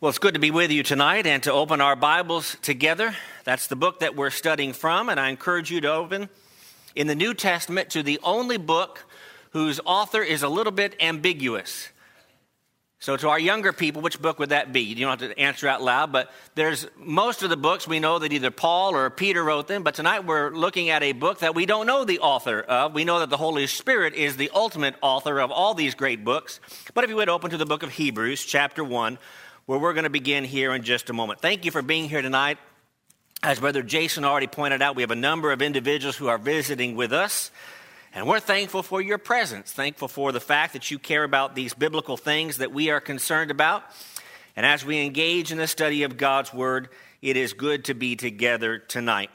Well, it's good to be with you tonight and to open our Bibles together. That's the book that we're studying from, and I encourage you to open in the New Testament to the only book whose author is a little bit ambiguous. So, to our younger people, which book would that be? You don't have to answer out loud, but there's most of the books we know that either Paul or Peter wrote them, but tonight we're looking at a book that we don't know the author of. We know that the Holy Spirit is the ultimate author of all these great books. But if you would open to the book of Hebrews, chapter 1, where we're going to begin here in just a moment. Thank you for being here tonight. As Brother Jason already pointed out, we have a number of individuals who are visiting with us, and we're thankful for your presence, thankful for the fact that you care about these biblical things that we are concerned about. And as we engage in the study of God's Word, it is good to be together tonight.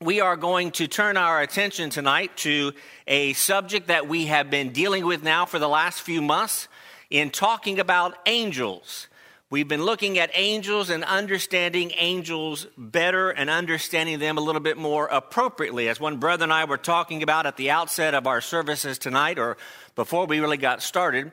We are going to turn our attention tonight to a subject that we have been dealing with now for the last few months in talking about angels. We've been looking at angels and understanding angels better and understanding them a little bit more appropriately. As one brother and I were talking about at the outset of our services tonight, or before we really got started,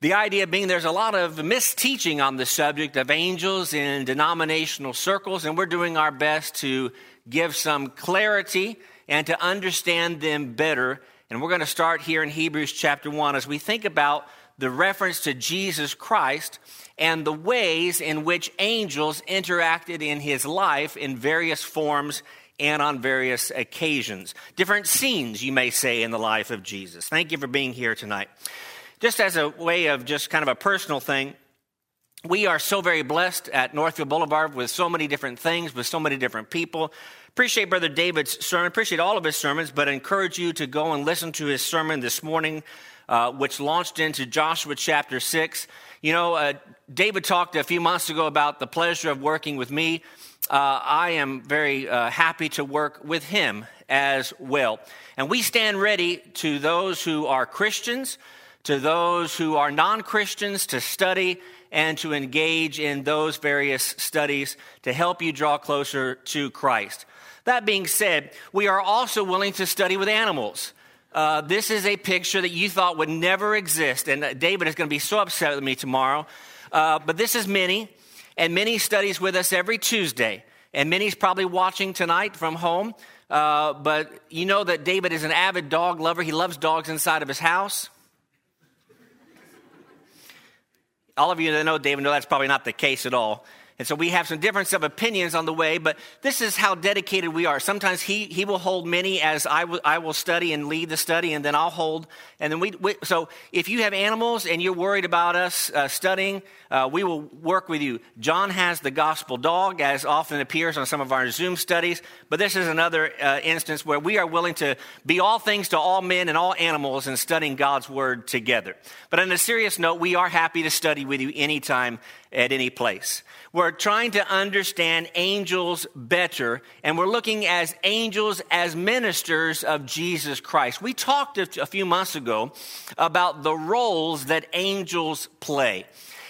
the idea being there's a lot of misteaching on the subject of angels in denominational circles, and we're doing our best to give some clarity and to understand them better. And we're going to start here in Hebrews chapter 1 as we think about the reference to Jesus Christ and the ways in which angels interacted in his life in various forms and on various occasions. Different scenes, you may say, in the life of Jesus. Thank you for being here tonight. Just as a way of just kind of a personal thing, we are so very blessed at Northfield Boulevard with so many different things, with so many different people. Appreciate Brother David's sermon, appreciate all of his sermons, but encourage you to go and listen to his sermon this morning, uh, which launched into Joshua chapter 6. You know, uh, David talked a few months ago about the pleasure of working with me. Uh, I am very uh, happy to work with him as well. And we stand ready to those who are Christians, to those who are non Christians, to study and to engage in those various studies to help you draw closer to Christ. That being said, we are also willing to study with animals. Uh, this is a picture that you thought would never exist. And uh, David is going to be so upset with me tomorrow. Uh, but this is Minnie, and Minnie studies with us every Tuesday. And Minnie's probably watching tonight from home. Uh, but you know that David is an avid dog lover. He loves dogs inside of his house. All of you that know David know that's probably not the case at all. And so we have some difference of opinions on the way, but this is how dedicated we are. Sometimes he, he will hold Minnie as I, w- I will study and lead the study, and then I'll hold. And then we, we so if you have animals and you're worried about us uh, studying, uh, we will work with you. John has the gospel dog, as often appears on some of our Zoom studies, but this is another uh, instance where we are willing to be all things to all men and all animals in studying God's word together. But on a serious note, we are happy to study with you anytime at any place. We're trying to understand angels better, and we're looking as angels as ministers of Jesus Christ. We talked a few months ago about the roles that angels play.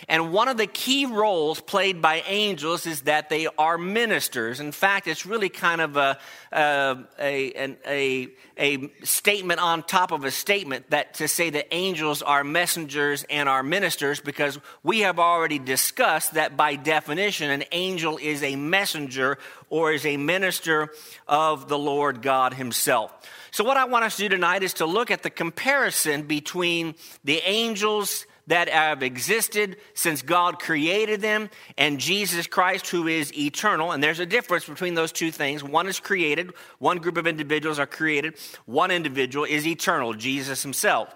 And one of the key roles played by angels is that they are ministers. In fact, it's really kind of a, a, a, a, a statement on top of a statement that to say that angels are messengers and are ministers because we have already discussed that by definition, an angel is a messenger or is a minister of the Lord God Himself. So, what I want us to do tonight is to look at the comparison between the angels that have existed since God created them, and Jesus Christ, who is eternal. And there's a difference between those two things. One is created, one group of individuals are created, one individual is eternal, Jesus himself.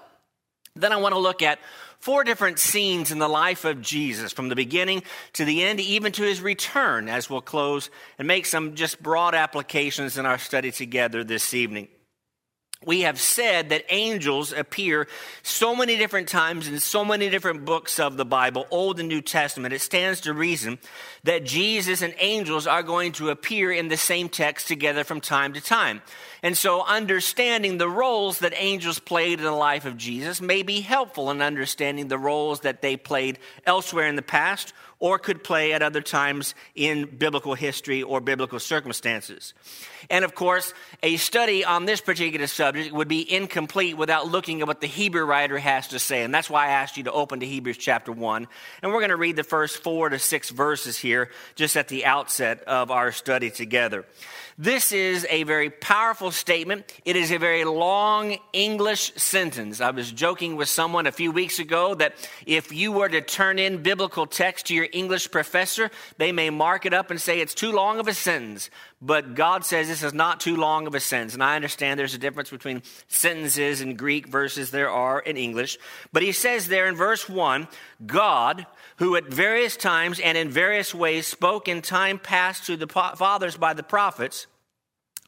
Then I want to look at four different scenes in the life of Jesus, from the beginning to the end, even to his return, as we'll close and make some just broad applications in our study together this evening we have said that angels appear so many different times in so many different books of the Bible, Old and New Testament. It stands to reason that Jesus and angels are going to appear in the same text together from time to time. And so, understanding the roles that angels played in the life of Jesus may be helpful in understanding the roles that they played elsewhere in the past or could play at other times in biblical history or biblical circumstances. And of course, a study on this particular subject would be incomplete without looking at what the Hebrew writer has to say. And that's why I asked you to open to Hebrews chapter 1. And we're going to read the first four to six verses here just at the outset of our study together. This is a very powerful statement. It is a very long English sentence. I was joking with someone a few weeks ago that if you were to turn in biblical text to your English professor, they may mark it up and say it's too long of a sentence. But God says this is not too long of a sentence. And I understand there's a difference between sentences in Greek versus there are in English. But he says there in verse 1 God, who at various times and in various ways spoke in time past to the fathers by the prophets,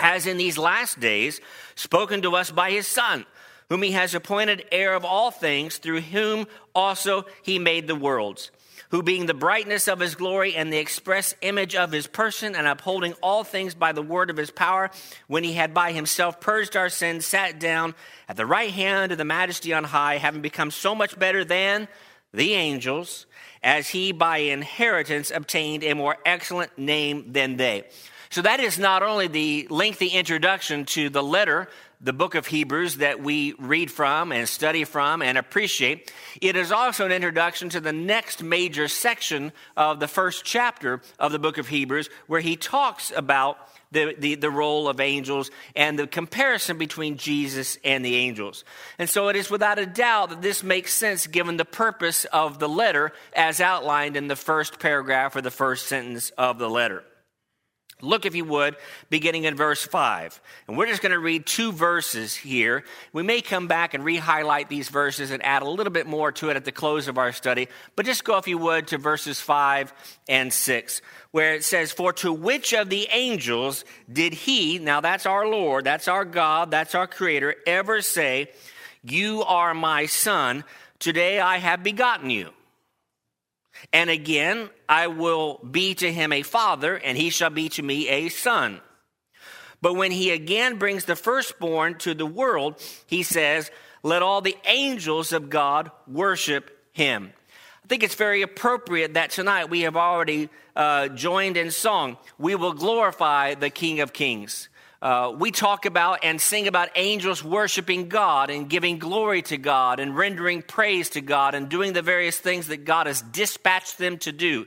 has in these last days spoken to us by his Son, whom he has appointed heir of all things, through whom also he made the worlds who being the brightness of his glory and the express image of his person, and upholding all things by the word of his power, when he had by himself purged our sins, sat down at the right hand of the majesty on high, having become so much better than the angels, as he by inheritance obtained a more excellent name than they. So that is not only the lengthy introduction to the letter the book of Hebrews that we read from and study from and appreciate. It is also an introduction to the next major section of the first chapter of the book of Hebrews, where he talks about the, the, the, role of angels and the comparison between Jesus and the angels. And so it is without a doubt that this makes sense given the purpose of the letter as outlined in the first paragraph or the first sentence of the letter. Look, if you would, beginning in verse 5. And we're just going to read two verses here. We may come back and re highlight these verses and add a little bit more to it at the close of our study. But just go, if you would, to verses 5 and 6, where it says, For to which of the angels did he, now that's our Lord, that's our God, that's our Creator, ever say, You are my Son, today I have begotten you? And again, I will be to him a father, and he shall be to me a son. But when he again brings the firstborn to the world, he says, Let all the angels of God worship him. I think it's very appropriate that tonight we have already uh, joined in song, We will glorify the King of Kings. Uh, we talk about and sing about angels worshiping God and giving glory to God and rendering praise to God and doing the various things that God has dispatched them to do.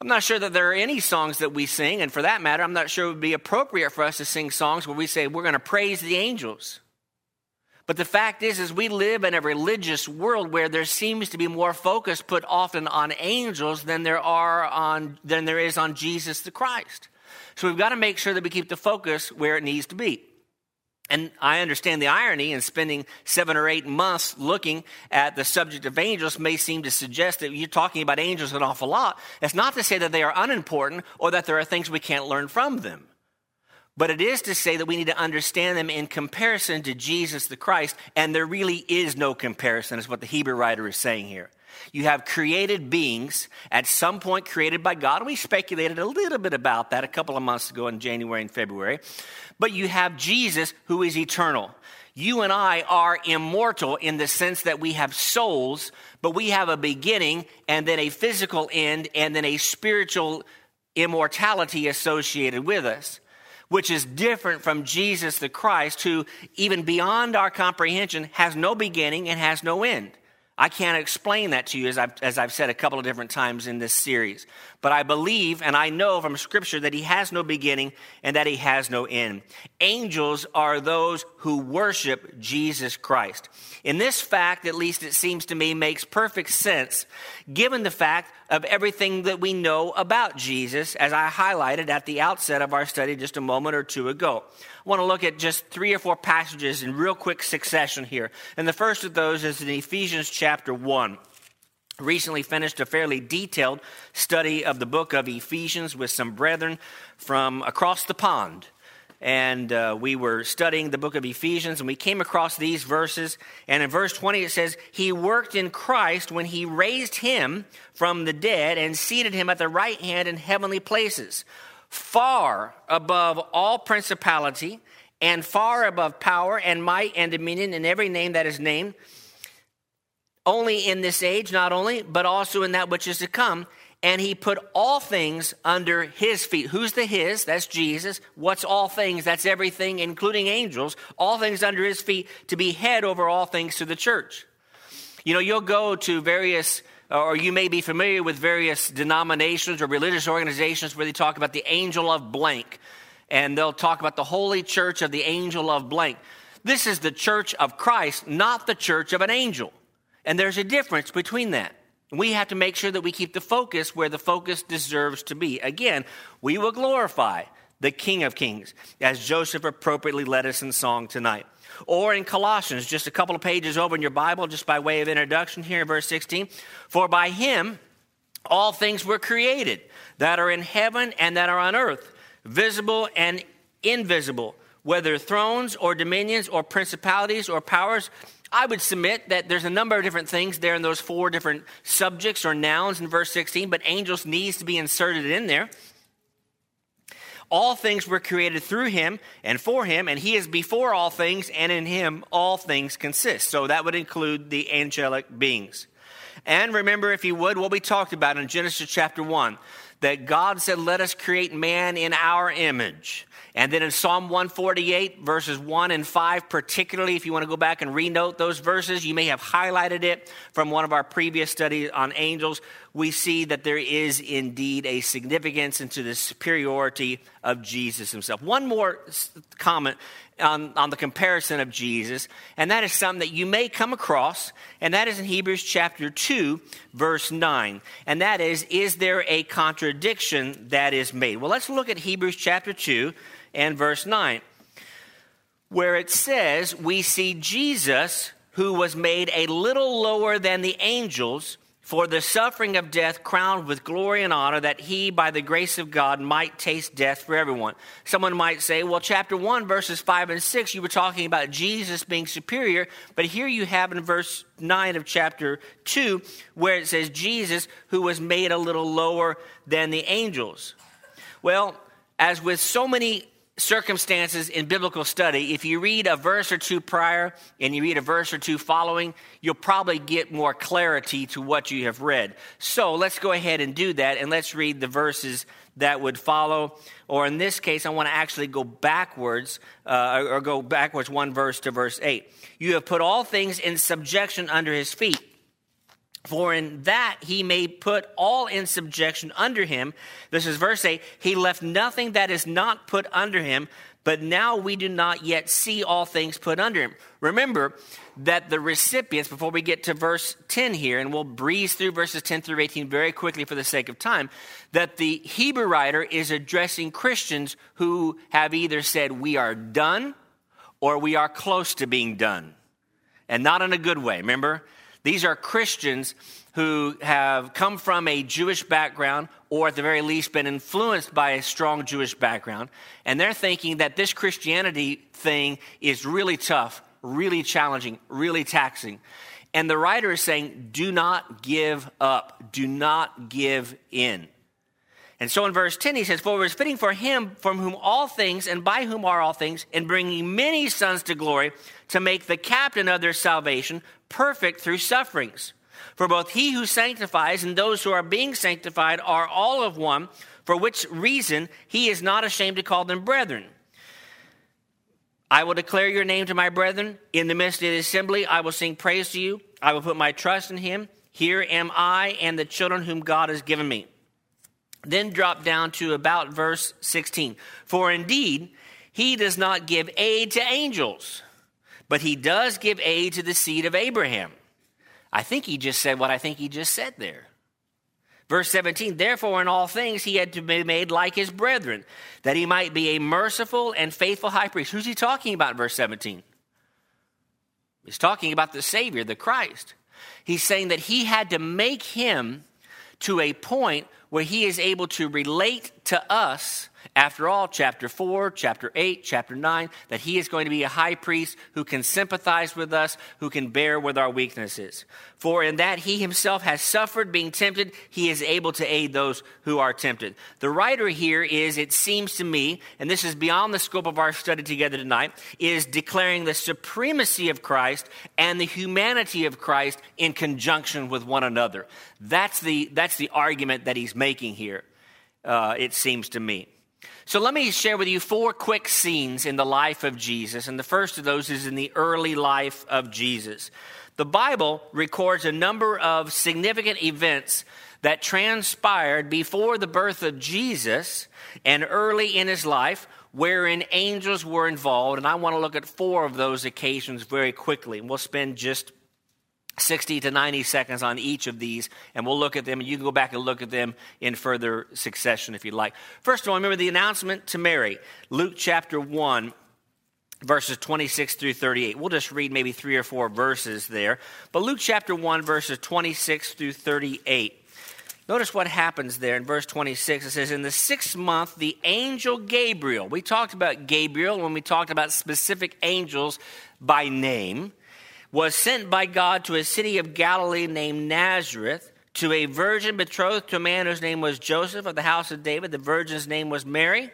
I'm not sure that there are any songs that we sing, and for that matter, I'm not sure it would be appropriate for us to sing songs where we say we're going to praise the angels. But the fact is, is we live in a religious world where there seems to be more focus put often on angels than there are on than there is on Jesus the Christ. So we've got to make sure that we keep the focus where it needs to be. And I understand the irony in spending seven or eight months looking at the subject of angels may seem to suggest that you're talking about angels an awful lot. It's not to say that they are unimportant or that there are things we can't learn from them. But it is to say that we need to understand them in comparison to Jesus the Christ, and there really is no comparison, is what the Hebrew writer is saying here. You have created beings at some point created by God. We speculated a little bit about that a couple of months ago in January and February. But you have Jesus who is eternal. You and I are immortal in the sense that we have souls, but we have a beginning and then a physical end and then a spiritual immortality associated with us which is different from Jesus the Christ, who, even beyond our comprehension, has no beginning and has no end. I can't explain that to you, as I've, as I've said a couple of different times in this series. But I believe and I know from Scripture that He has no beginning and that He has no end. Angels are those who worship Jesus Christ. In this fact, at least it seems to me, makes perfect sense given the fact of everything that we know about Jesus, as I highlighted at the outset of our study just a moment or two ago. I want to look at just three or four passages in real quick succession here. And the first of those is in Ephesians chapter 1 recently finished a fairly detailed study of the book of Ephesians with some brethren from across the pond. And uh, we were studying the book of Ephesians, and we came across these verses. And in verse 20, it says, He worked in Christ when He raised Him from the dead and seated Him at the right hand in heavenly places far above all principality and far above power and might and dominion in every name that is named, only in this age, not only, but also in that which is to come. And he put all things under his feet. Who's the his? That's Jesus. What's all things? That's everything, including angels. All things under his feet to be head over all things to the church. You know, you'll go to various, uh, or you may be familiar with various denominations or religious organizations where they talk about the angel of blank. And they'll talk about the holy church of the angel of blank. This is the church of Christ, not the church of an angel. And there's a difference between that. We have to make sure that we keep the focus where the focus deserves to be. Again, we will glorify the King of Kings, as Joseph appropriately led us in song tonight. Or in Colossians, just a couple of pages over in your Bible, just by way of introduction here in verse 16. For by him all things were created that are in heaven and that are on earth, visible and invisible, whether thrones or dominions or principalities or powers I would submit that there's a number of different things there in those four different subjects or nouns in verse 16, but angels needs to be inserted in there. All things were created through him and for him, and he is before all things, and in him all things consist. So that would include the angelic beings. And remember, if you would, what we talked about in Genesis chapter 1 that God said, Let us create man in our image. And then in Psalm 148, verses 1 and 5, particularly, if you want to go back and renote those verses, you may have highlighted it from one of our previous studies on angels. We see that there is indeed a significance into the superiority of Jesus himself. One more comment on, on the comparison of Jesus, and that is something that you may come across, and that is in Hebrews chapter 2, verse 9. And that is, is there a contradiction that is made? Well, let's look at Hebrews chapter 2 and verse 9, where it says, We see Jesus, who was made a little lower than the angels for the suffering of death, crowned with glory and honor, that he, by the grace of God, might taste death for everyone. Someone might say, well, chapter 1, verses 5 and 6, you were talking about Jesus being superior, but here you have in verse 9 of chapter 2, where it says, Jesus, who was made a little lower than the angels. Well, as with so many circumstances in biblical study, if you read a verse or two prior and you read a verse or two following, you'll probably get more clarity to what you have read. So let's go ahead and do that and let's read the verses that would follow. Or in this case, I want to actually go backwards uh, or go backwards one verse to verse 8. You have put all things in subjection under his feet. For in that he may put all in subjection under him. This is verse 8. He left nothing that is not put under him, but now we do not yet see all things put under him. Remember that the recipients, before we get to verse 10 here, and we'll breeze through verses 10 through 18 very quickly for the sake of time, that the Hebrew writer is addressing Christians who have either said, We are done, or we are close to being done. And not in a good way, remember? These are Christians who have come from a Jewish background or at the very least been influenced by a strong Jewish background. And they're thinking that this Christianity thing is really tough, really challenging, really taxing. And the writer is saying, do not give up, do not give in. And so in verse 10, he says, For it was fitting for him from whom all things and by whom are all things, in bringing many sons to glory, to make the captain of their salvation perfect through sufferings. For both he who sanctifies and those who are being sanctified are all of one, for which reason he is not ashamed to call them brethren. I will declare your name to my brethren. In the midst of the assembly, I will sing praise to you. I will put my trust in him. Here am I and the children whom God has given me. Then drop down to about verse 16. For indeed, he does not give aid to angels but he does give aid to the seed of Abraham. I think he just said what I think he just said there. Verse 17, therefore, in all things he had to be made like his brethren, that he might be a merciful and faithful high priest. Who's he talking about, verse 17? He's talking about the Savior, the Christ. He's saying that he had to make him to a point where he is able to relate to us After all, chapter 4, chapter 8, chapter 9, that he is going to be a high priest who can sympathize with us, who can bear with our weaknesses. For in that he himself has suffered being tempted, he is able to aid those who are tempted. The writer here is, it seems to me, and this is beyond the scope of our study together tonight, is declaring the supremacy of Christ and the humanity of Christ in conjunction with one another. That's the, that's the argument that he's making here, uh, it seems to me. So let me share with you four quick scenes in the life of Jesus. And the first of those is in the early life of Jesus. The Bible records a number of significant events that transpired before the birth of Jesus and early in his life wherein angels were involved. And I want to look at four of those occasions very quickly. And we'll spend just 60 to 90 seconds on each of these, and we'll look at them, and you can go back and look at them in further succession if you'd like. First of all, remember the announcement to Mary, Luke chapter 1, verses 26 through 38. We'll just read maybe three or four verses there. But Luke chapter 1, verses 26 through 38. Notice what happens there in verse 26. It says, In the sixth month, the angel Gabriel, we talked about Gabriel when we talked about specific angels by name was sent by God to a city of Galilee named Nazareth to a virgin betrothed to a man whose name was Joseph of the house of David. The virgin's name was Mary.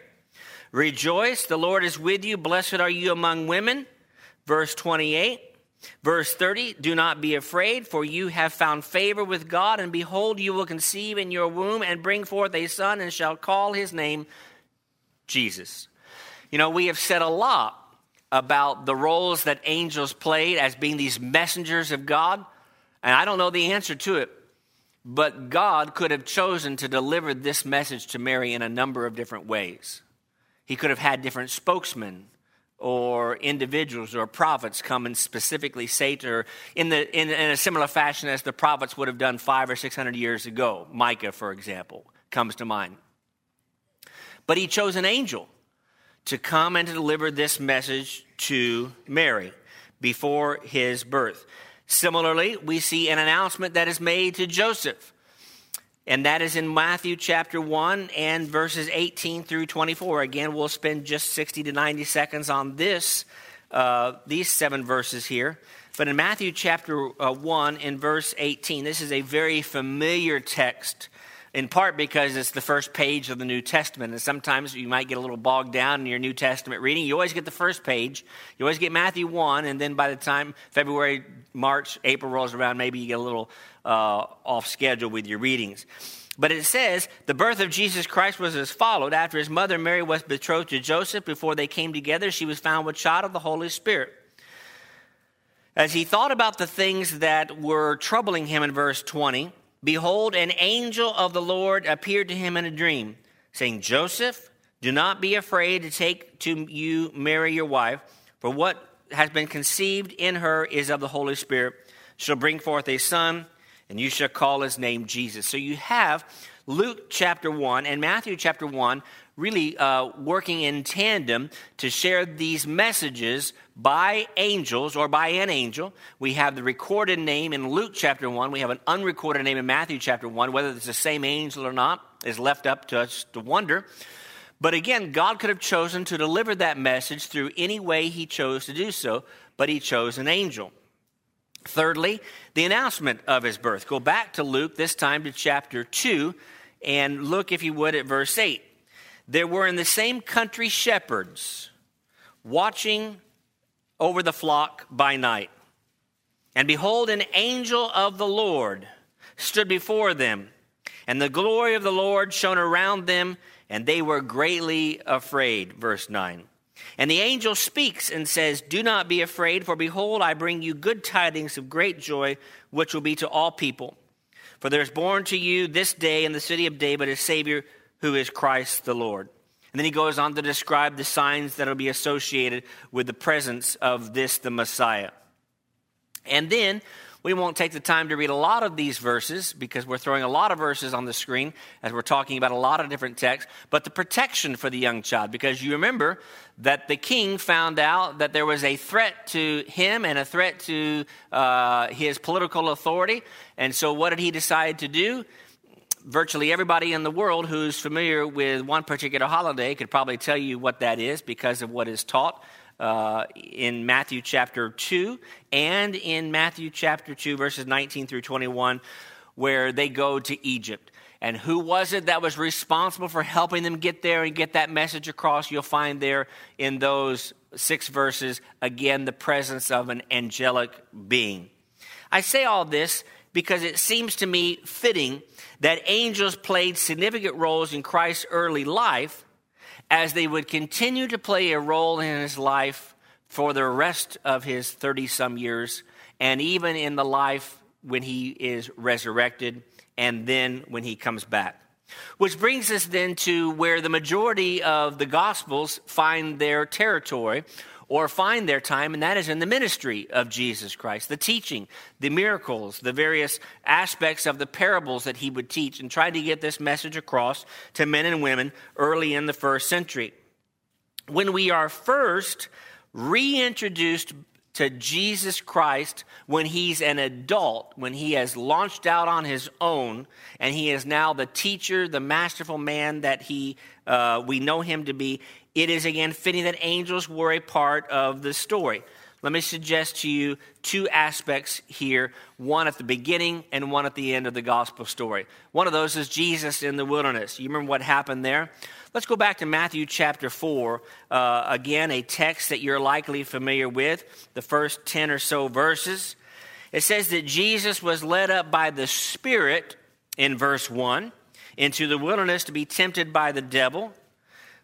Rejoice, the Lord is with you. Blessed are you among women. Verse 28. Verse 30 Do not be afraid, for you have found favor with God, and behold, you will conceive in your womb and bring forth a son, and shall call his name Jesus. You know, we have said a lot about the roles that angels played as being these messengers of God? And I don't know the answer to it, but God could have chosen to deliver this message to Mary in a number of different ways. He could have had different spokesmen or individuals or prophets come and specifically say to her in, the, in, in a similar fashion as the prophets would have done five or six hundred years ago. Micah, for example, comes to mind. But he chose an angel to come and to deliver this message to Mary before his birth. Similarly, we see an announcement that is made to Joseph, and that is in Matthew chapter 1 and verses 18 through 24. Again, we'll spend just 60 to 90 seconds on this, uh, these seven verses here. But in Matthew chapter uh, 1 in verse 18, this is a very familiar text in part because it's the first page of the New Testament. And sometimes you might get a little bogged down in your New Testament reading. You always get the first page, you always get Matthew 1, and then by the time February, March, April rolls around, maybe you get a little uh, off schedule with your readings. But it says, the birth of Jesus Christ was as followed. After his mother Mary was betrothed to Joseph, before they came together, she was found with child of the Holy Spirit. As he thought about the things that were troubling him in verse 20, behold, an angel of the Lord appeared to him in a dream, saying, Joseph, do not be afraid to take to you Mary your wife, for what has been conceived in her is of the Holy Spirit. She'll bring forth a son, and you shall call his name Jesus. So you have Luke chapter 1 and Matthew chapter 1 really uh, working in tandem to share these messages by angels or by an angel. We have the recorded name in Luke chapter 1. We have an unrecorded name in Matthew chapter 1. Whether it's the same angel or not is left up to us to wonder. But again, God could have chosen to deliver that message through any way He chose to do so, but He chose an angel. Thirdly, the announcement of His birth. Go back to Luke, this time to chapter 2, and look, if you would, at verse 8. There were in the same country shepherds watching over the flock by night. And behold, an angel of the Lord stood before them, and the glory of the Lord shone around them, and they were greatly afraid. Verse 9. And the angel speaks and says, Do not be afraid, for behold, I bring you good tidings of great joy, which will be to all people. For there is born to you this day in the city of David a Savior who is Christ the Lord. And then he goes on to describe the signs that will be associated with the presence of this, the Messiah. And then we won't take the time to read a lot of these verses because we're throwing a lot of verses on the screen as we're talking about a lot of different texts, but the protection for the young child. Because you remember that the king found out that there was a threat to him and a threat to uh, his political authority. And so what did he decide to do? virtually everybody in the world who's familiar with one particular holiday could probably tell you what that is because of what is taught uh, in Matthew chapter 2 and in Matthew chapter 2, verses 19 through 21, where they go to Egypt. And who was it that was responsible for helping them get there and get that message across? You'll find there in those six verses, again, the presence of an angelic being. I say all this because it seems to me fitting that angels played significant roles in Christ's early life as they would continue to play a role in his life for the rest of his 30 some years, and even in the life when he is resurrected and then when he comes back. Which brings us then to where the majority of the Gospels find their territory, or find their time, and that is in the ministry of Jesus Christ, the teaching, the miracles, the various aspects of the parables that he would teach, and try to get this message across to men and women early in the first century. When we are first reintroduced to Jesus Christ when he's an adult, when he has launched out on his own, and he is now the teacher, the masterful man that he uh, we know him to be it is again fitting that angels were a part of the story. Let me suggest to you two aspects here one at the beginning and one at the end of the gospel story. One of those is Jesus in the wilderness. You remember what happened there? Let's go back to Matthew chapter 4. Uh, again, a text that you're likely familiar with, the first 10 or so verses. It says that Jesus was led up by the Spirit in verse 1 into the wilderness to be tempted by the devil.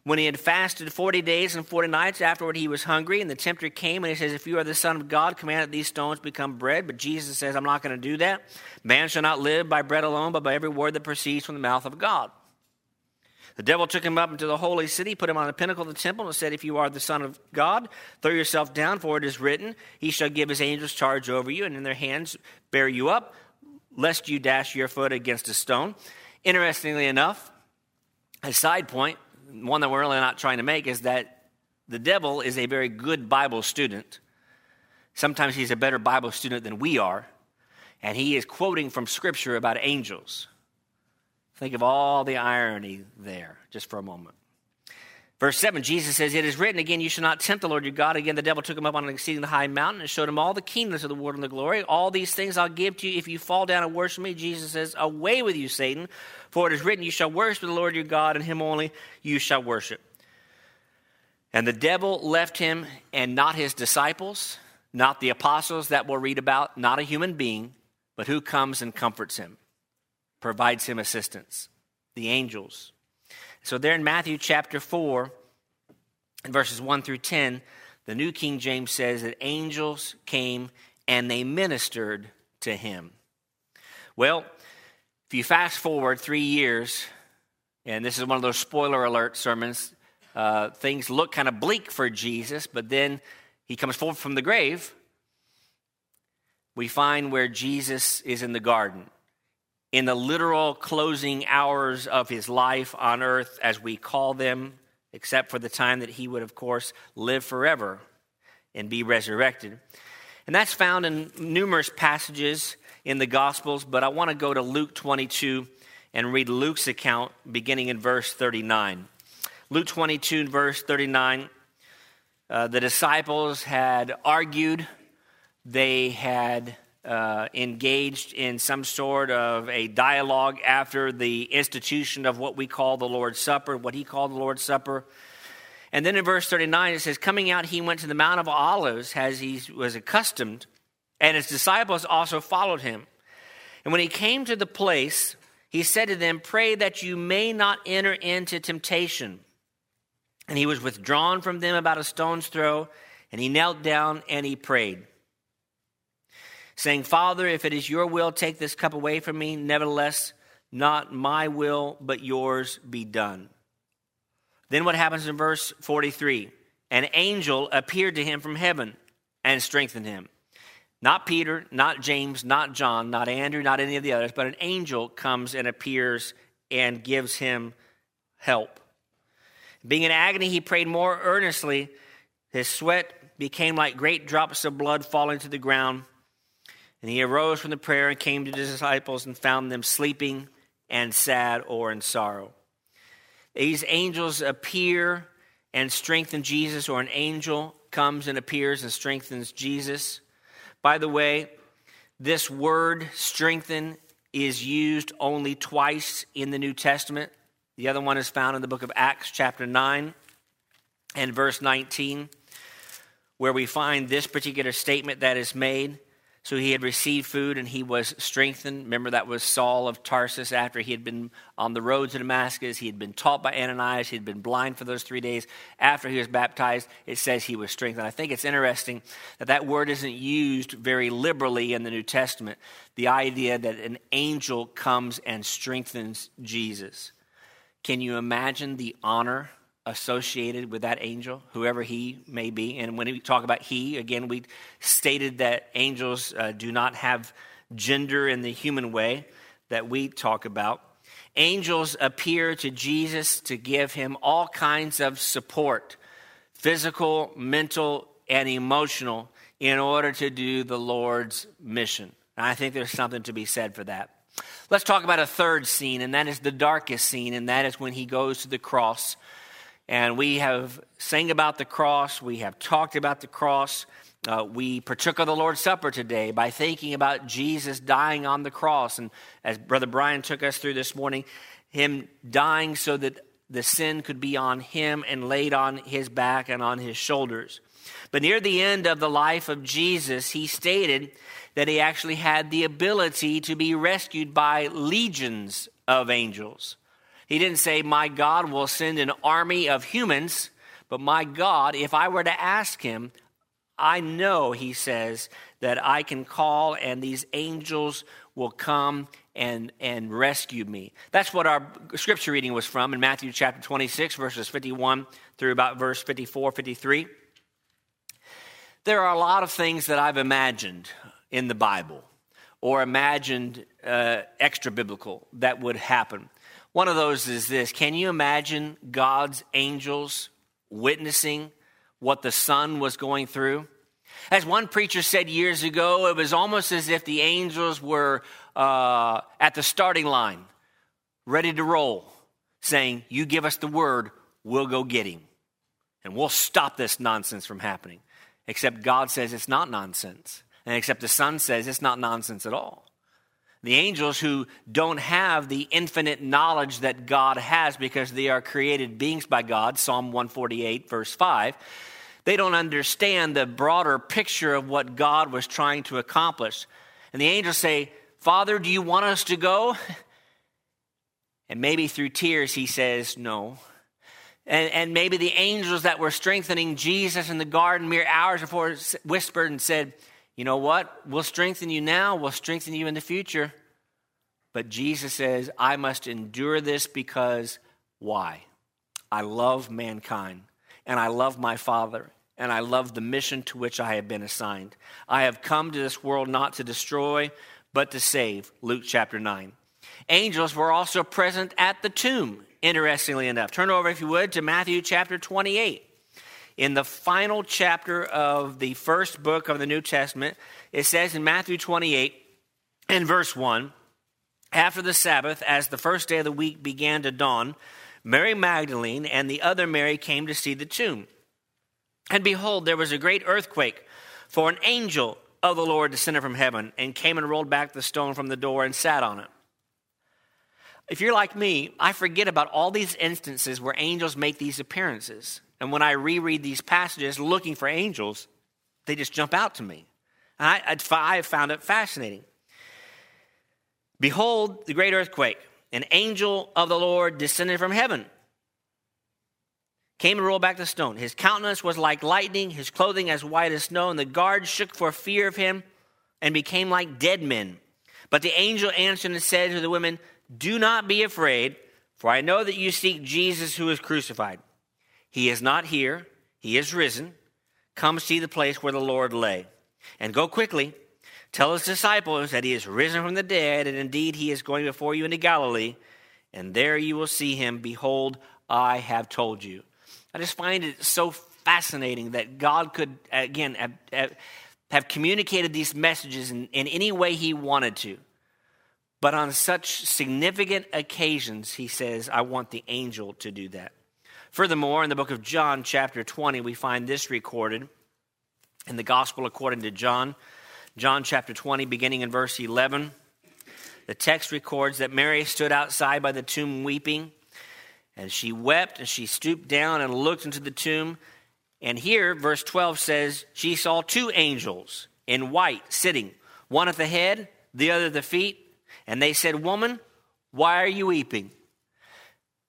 When he had fasted 40 days and 40 nights, afterward he was hungry, and the tempter came and he says, If you are the Son of God, command that these stones become bread. But Jesus says, I'm not going to do that. Man shall not live by bread alone, but by every word that proceeds from the mouth of God. The devil took him up into the holy city, put him on the pinnacle of the temple, and said, If you are the Son of God, throw yourself down, for it is written, He shall give His angels charge over you, and in their hands bear you up, lest you dash your foot against a stone. Interestingly enough, a side point, one that we're really not trying to make is that the devil is a very good Bible student. Sometimes he's a better Bible student than we are, and he is quoting from Scripture about angels. Think of all the irony there, just for a moment. Verse 7, Jesus says, It is written again, You shall not tempt the Lord your God. Again, the devil took him up on an exceeding high mountain and showed him all the kingdoms of the world and the glory. All these things I'll give to you if you fall down and worship me. Jesus says, Away with you, Satan, for it is written, You shall worship the Lord your God, and him only you shall worship. And the devil left him, and not his disciples, not the apostles that we'll read about, not a human being, but who comes and comforts him, provides him assistance? The angels. So, there in Matthew chapter 4, verses 1 through 10, the New King James says that angels came and they ministered to him. Well, if you fast forward three years, and this is one of those spoiler alert sermons, uh, things look kind of bleak for Jesus, but then he comes forward from the grave. We find where Jesus is in the garden in the literal closing hours of his life on earth, as we call them, except for the time that he would, of course, live forever and be resurrected. And that's found in numerous passages in the Gospels, but I want to go to Luke 22 and read Luke's account beginning in verse 39. Luke 22, verse 39, uh, the disciples had argued, they had uh, engaged in some sort of a dialogue after the institution of what we call the Lord's Supper, what he called the Lord's Supper. And then in verse 39, it says, Coming out, he went to the Mount of Olives as he was accustomed, and his disciples also followed him. And when he came to the place, he said to them, Pray that you may not enter into temptation. And he was withdrawn from them about a stone's throw, and he knelt down and he prayed saying, Father, if it is your will, take this cup away from me. Nevertheless, not my will, but yours be done. Then what happens in verse 43? An angel appeared to him from heaven and strengthened him. Not Peter, not James, not John, not Andrew, not any of the others, but an angel comes and appears and gives him help. Being in agony, he prayed more earnestly. His sweat became like great drops of blood falling to the ground. And he arose from the prayer and came to the disciples and found them sleeping and sad or in sorrow. These angels appear and strengthen Jesus, or an angel comes and appears and strengthens Jesus. By the way, this word strengthen is used only twice in the New Testament. The other one is found in the book of Acts, chapter 9 and verse 19, where we find this particular statement that is made. So he had received food and he was strengthened. Remember, that was Saul of Tarsus after he had been on the road to Damascus. He had been taught by Ananias. He had been blind for those three days. After he was baptized, it says he was strengthened. I think it's interesting that that word isn't used very liberally in the New Testament. The idea that an angel comes and strengthens Jesus. Can you imagine the honor associated with that angel, whoever he may be. And when we talk about he, again, we stated that angels uh, do not have gender in the human way that we talk about. Angels appear to Jesus to give him all kinds of support physical, mental, and emotional in order to do the Lord's mission. And I think there's something to be said for that. Let's talk about a third scene, and that is the darkest scene, and that is when he goes to the cross and we have sang about the cross, we have talked about the cross. Uh, we partook of the Lord's Supper today by thinking about Jesus dying on the cross. And as Brother Brian took us through this morning, him dying so that the sin could be on him and laid on his back and on his shoulders. But near the end of the life of Jesus, he stated that he actually had the ability to be rescued by legions of angels. He didn't say, My God will send an army of humans, but my God, if I were to ask him, I know, he says, that I can call and these angels will come and, and rescue me. That's what our scripture reading was from in Matthew chapter 26, verses 51 through about verse 54, 53. There are a lot of things that I've imagined in the Bible or imagined uh, extra biblical that would happen. One of those is this Can you imagine God's angels witnessing what the Son was going through? As one preacher said years ago, it was almost as if the angels were uh, at the starting line, ready to roll, saying, You give us the word, we'll go get him. And we'll stop this nonsense from happening. Except God says it's not nonsense. And except the Son says it's not nonsense at all. The angels who don't have the infinite knowledge that God has because they are created beings by God, Psalm 148, verse 5, they don't understand the broader picture of what God was trying to accomplish. And the angels say, Father, do you want us to go? And maybe through tears, he says, No. And, and maybe the angels that were strengthening Jesus in the garden mere hours before whispered and said, you know what? We'll strengthen you now, we'll strengthen you in the future. But Jesus says, I must endure this because why? I love mankind, and I love my Father, and I love the mission to which I have been assigned. I have come to this world not to destroy, but to save. Luke chapter 9. Angels were also present at the tomb, interestingly enough. Turn over, if you would, to Matthew chapter 28 in the final chapter of the first book of the New Testament, it says in Matthew 28 and verse 1 After the Sabbath, as the first day of the week began to dawn, Mary Magdalene and the other Mary came to see the tomb. And behold, there was a great earthquake, for an angel of the Lord descended from heaven and came and rolled back the stone from the door and sat on it. If you're like me, I forget about all these instances where angels make these appearances. And when I reread these passages looking for angels, they just jump out to me. I, I found it fascinating. Behold, the great earthquake. An angel of the Lord descended from heaven, came and rolled back the stone. His countenance was like lightning, his clothing as white as snow, and the guards shook for fear of him and became like dead men. But the angel answered and said to the women, Do not be afraid, for I know that you seek Jesus who is crucified. He is not here, he is risen. Come see the place where the Lord lay. And go quickly, tell his disciples that he is risen from the dead, and indeed he is going before you into Galilee, and there you will see him. Behold, I have told you. I just find it so fascinating that God could, again, have, have communicated these messages in, in any way he wanted to. But on such significant occasions, he says, I want the angel to do that. Furthermore, in the book of John, chapter 20, we find this recorded in the Gospel according to John. John chapter 20, beginning in verse 11. The text records that Mary stood outside by the tomb weeping, and she wept and she stooped down and looked into the tomb. And here, verse 12 says, she saw two angels in white sitting, one at the head, the other at the feet. And they said, Woman, why are you weeping?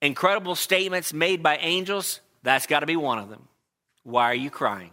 Incredible statements made by angels. That's got to be one of them. Why are you crying?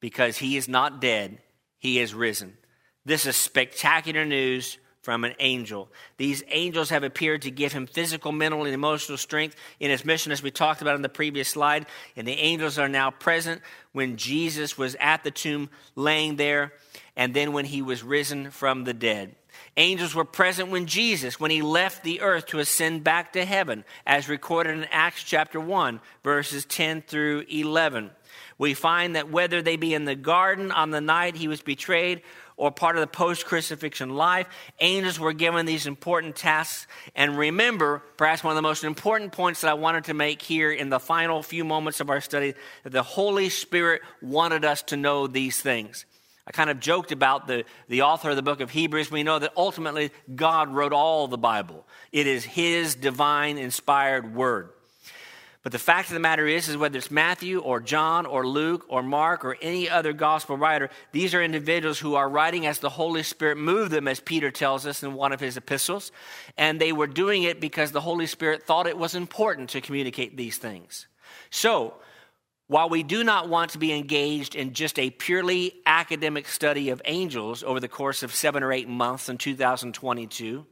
Because he is not dead, he is risen. This is spectacular news from an angel. These angels have appeared to give him physical, mental, and emotional strength in his mission, as we talked about in the previous slide. And the angels are now present when Jesus was at the tomb laying there, and then when he was risen from the dead. Angels were present when Jesus, when he left the earth to ascend back to heaven, as recorded in Acts chapter 1, verses 10 through 11. We find that whether they be in the garden on the night he was betrayed or part of the post crucifixion life, angels were given these important tasks. And remember, perhaps one of the most important points that I wanted to make here in the final few moments of our study that the Holy Spirit wanted us to know these things. I kind of joked about the, the author of the book of Hebrews. We know that ultimately God wrote all the Bible, it is His divine inspired word. But the fact of the matter is, is whether it's Matthew or John or Luke or Mark or any other gospel writer, these are individuals who are writing as the Holy Spirit moved them, as Peter tells us in one of his epistles. And they were doing it because the Holy Spirit thought it was important to communicate these things. So, while we do not want to be engaged in just a purely academic study of angels over the course of seven or eight months in 2022,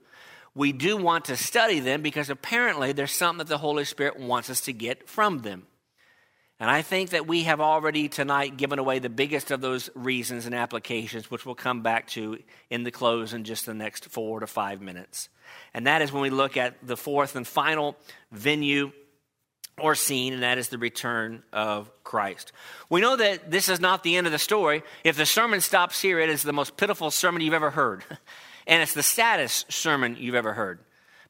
we do want to study them because apparently there's something that the Holy Spirit wants us to get from them. And I think that we have already tonight given away the biggest of those reasons and applications, which we'll come back to in the close in just the next four to five minutes. And that is when we look at the fourth and final venue or scene, and that is the return of Christ. We know that this is not the end of the story. If the sermon stops here, it is the most pitiful sermon you've ever heard. And it's the saddest sermon you've ever heard.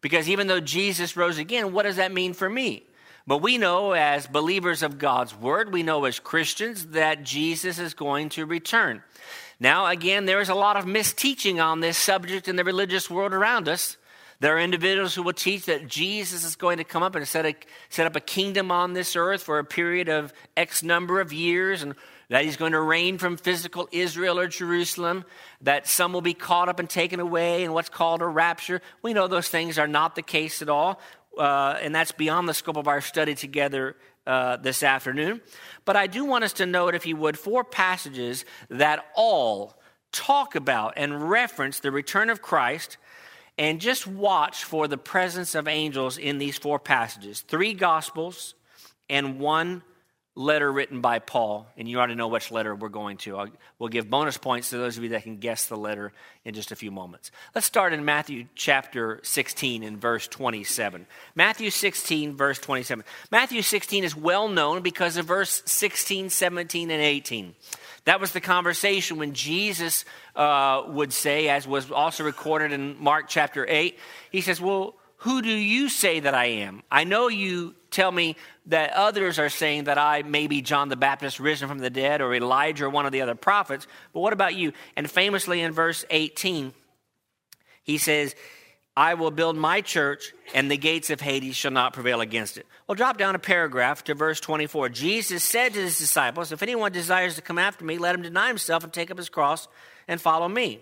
Because even though Jesus rose again, what does that mean for me? But we know as believers of God's word, we know as Christians that Jesus is going to return. Now, again, there is a lot of misteaching on this subject in the religious world around us. There are individuals who will teach that Jesus is going to come up and set, a, set up a kingdom on this earth for a period of X number of years, and that he's going to reign from physical Israel or Jerusalem, that some will be caught up and taken away in what's called a rapture. We know those things are not the case at all, uh, and that's beyond the scope of our study together uh, this afternoon. But I do want us to note, if you would, four passages that all talk about and reference the return of Christ. And just watch for the presence of angels in these four passages three gospels and one letter written by Paul, and you ought to know which letter we're going to. I'll, we'll give bonus points to those of you that can guess the letter in just a few moments. Let's start in Matthew chapter 16 and verse 27. Matthew 16, verse 27. Matthew 16 is well known because of verse 16, 17, and 18. That was the conversation when Jesus uh, would say, as was also recorded in Mark chapter 8, he says, Well, who do you say that I am? I know you tell me that others are saying that I may be John the Baptist risen from the dead or Elijah or one of the other prophets, but what about you? And famously in verse 18, he says, I will build my church, and the gates of Hades shall not prevail against it. Well, drop down a paragraph to verse 24. Jesus said to his disciples, If anyone desires to come after me, let him deny himself and take up his cross and follow me.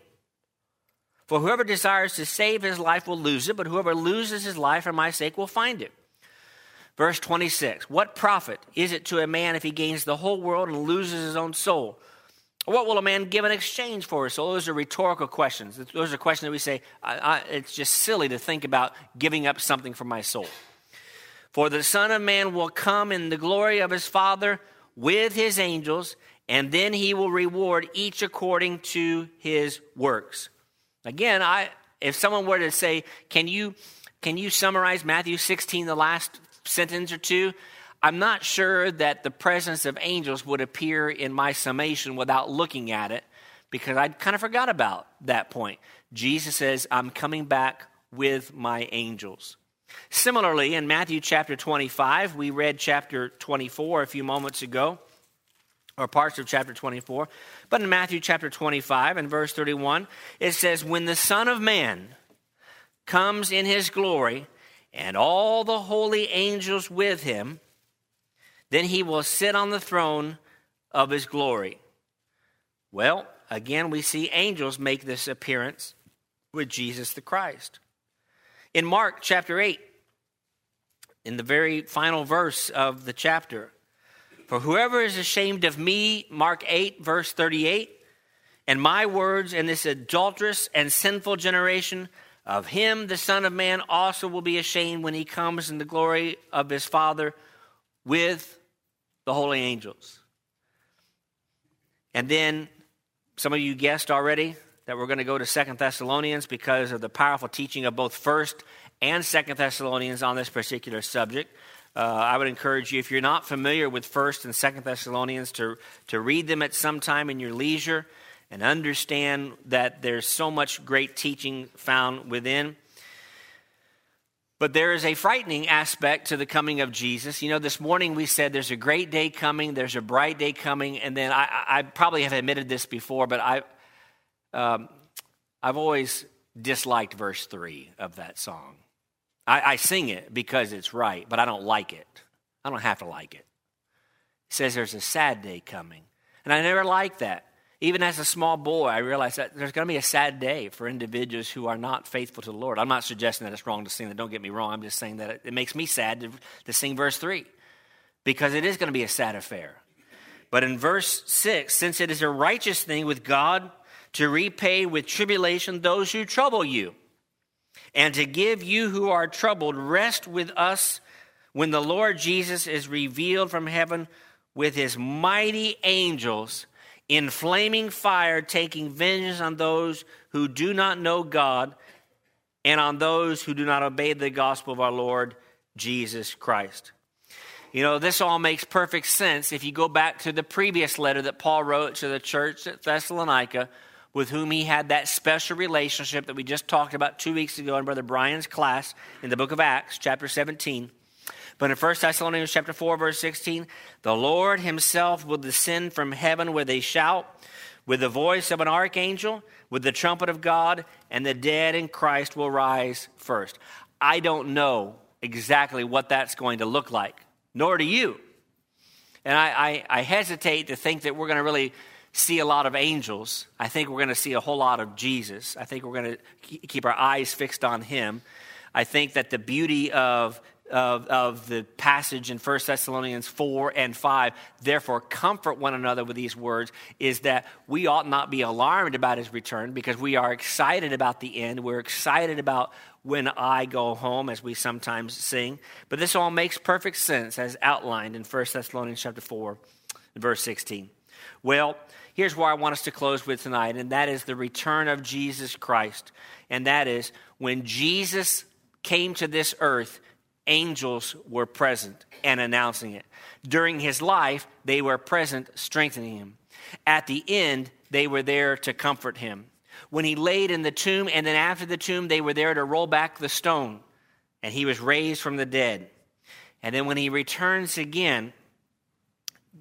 For whoever desires to save his life will lose it, but whoever loses his life for my sake will find it. Verse 26 What profit is it to a man if he gains the whole world and loses his own soul? What will a man give in exchange for his soul? Those are rhetorical questions. Those are questions that we say, I, I, it's just silly to think about giving up something for my soul. For the Son of Man will come in the glory of his Father with his angels, and then he will reward each according to his works. Again, I, if someone were to say, can you, can you summarize Matthew 16, the last sentence or two, I'm not sure that the presence of angels would appear in my summation without looking at it because I kind of forgot about that point. Jesus says, I'm coming back with my angels. Similarly, in Matthew chapter 25, we read chapter 24 a few moments ago, or parts of chapter 24. But in Matthew chapter 25 and verse 31, it says, When the Son of Man comes in his glory, and all the holy angels with him, then he will sit on the throne of his glory. Well, again, we see angels make this appearance with Jesus the Christ. In Mark chapter 8, in the very final verse of the chapter, for whoever is ashamed of me, Mark 8, verse 38, and my words in this adulterous and sinful generation, of him the Son of Man also will be ashamed when he comes in the glory of his Father with the holy angels. And then some of you guessed already that we're going to go to Second Thessalonians because of the powerful teaching of both First and Second Thessalonians on this particular subject. Uh, I would encourage you, if you're not familiar with First and Second Thessalonians, to to read them at some time in your leisure and understand that there's so much great teaching found within. But there is a frightening aspect to the coming of Jesus. You know, this morning we said there's a great day coming, there's a bright day coming, and then I, I probably have admitted this before, but I, um, I've always disliked verse 3 of that song. I, I sing it because it's right, but I don't like it. I don't have to like it. It says there's a sad day coming. And I never liked that. Even as a small boy, I realized that there's going to be a sad day for individuals who are not faithful to the Lord. I'm not suggesting that it's wrong to sing that. Don't get me wrong. I'm just saying that it, it makes me sad to, to sing verse 3 because it is going to be a sad affair. But in verse 6, since it is a righteous thing with God to repay with tribulation those who trouble you, and to give you who are troubled rest with us when the Lord Jesus is revealed from heaven with his mighty angels in flaming fire, taking vengeance on those who do not know God and on those who do not obey the gospel of our Lord Jesus Christ. You know, this all makes perfect sense if you go back to the previous letter that Paul wrote to the church at Thessalonica, with whom he had that special relationship that we just talked about two weeks ago in Brother Brian's class in the book of Acts, chapter 17. But in 1 Thessalonians chapter 4, verse 16, the Lord himself will descend from heaven with a shout, with the voice of an archangel, with the trumpet of God, and the dead in Christ will rise first. I don't know exactly what that's going to look like, nor do you. And I, I, I hesitate to think that we're going to really see a lot of angels. I think we're going to see a whole lot of Jesus. I think we're going to keep our eyes fixed on him. I think that the beauty of of, of the passage in 1 Thessalonians 4 and 5, therefore comfort one another with these words, is that we ought not be alarmed about his return because we are excited about the end. We're excited about when I go home, as we sometimes sing. But this all makes perfect sense as outlined in 1 Thessalonians chapter 4, verse 16. Well, here's where I want us to close with tonight, and that is the return of Jesus Christ. And that is when Jesus came to this earth, angels were present and announcing it. During his life, they were present, strengthening him. At the end, they were there to comfort him. When he laid in the tomb, and then after the tomb, they were there to roll back the stone, and he was raised from the dead. And then when he returns again,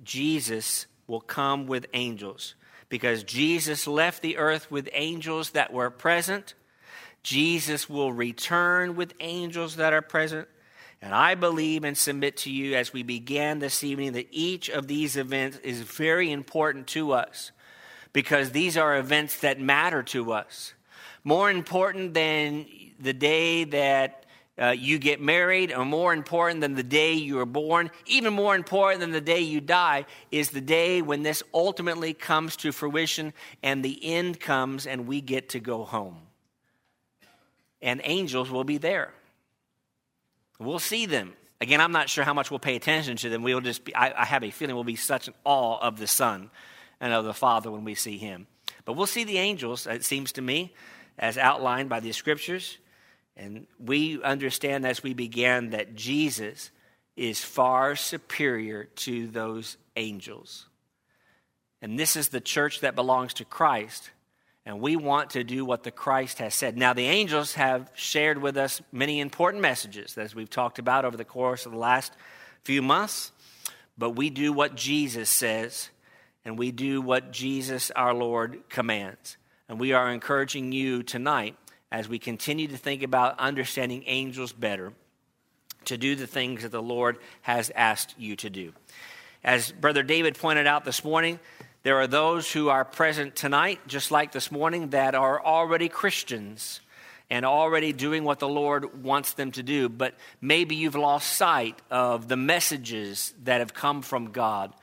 Jesus will come with angels because Jesus left the earth with angels that were present. Jesus will return with angels that are present. And I believe and submit to you as we began this evening that each of these events is very important to us because these are events that matter to us. More important than the day that uh, you get married, or more important than the day you were born, even more important than the day you die, is the day when this ultimately comes to fruition and the end comes and we get to go home. And angels will be there. We'll see them. Again, I'm not sure how much we'll pay attention to them. We'll just be, I, I have a feeling we'll be such an awe of the Son and of the Father when we see him. But we'll see the angels, it seems to me, as outlined by the scriptures. And we understand as we began that Jesus is far superior to those angels. And this is the church that belongs to Christ. And we want to do what the Christ has said. Now, the angels have shared with us many important messages, as we've talked about over the course of the last few months. But we do what Jesus says, and we do what Jesus our Lord commands. And we are encouraging you tonight, as we continue to think about understanding angels better, to do the things that the Lord has asked you to do. As Brother David pointed out this morning, there are those who are present tonight, just like this morning, that are already Christians and already doing what the Lord wants them to do, but maybe you've lost sight of the messages that have come from God.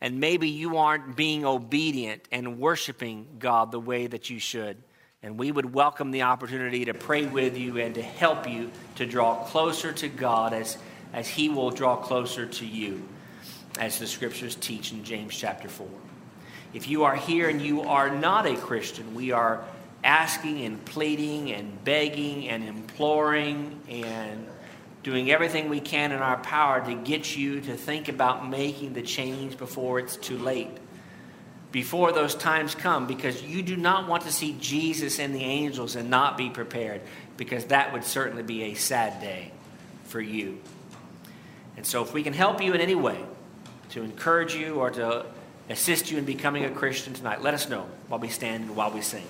And maybe you aren't being obedient and worshiping God the way that you should. And we would welcome the opportunity to pray with you and to help you to draw closer to God as, as He will draw closer to you, as the scriptures teach in James chapter 4. If you are here and you are not a Christian, we are asking and pleading and begging and imploring and doing everything we can in our power to get you to think about making the change before it's too late. Before those times come, because you do not want to see Jesus and the angels and not be prepared, because that would certainly be a sad day for you. And so, if we can help you in any way to encourage you or to assist you in becoming a Christian tonight, let us know while we stand and while we sing.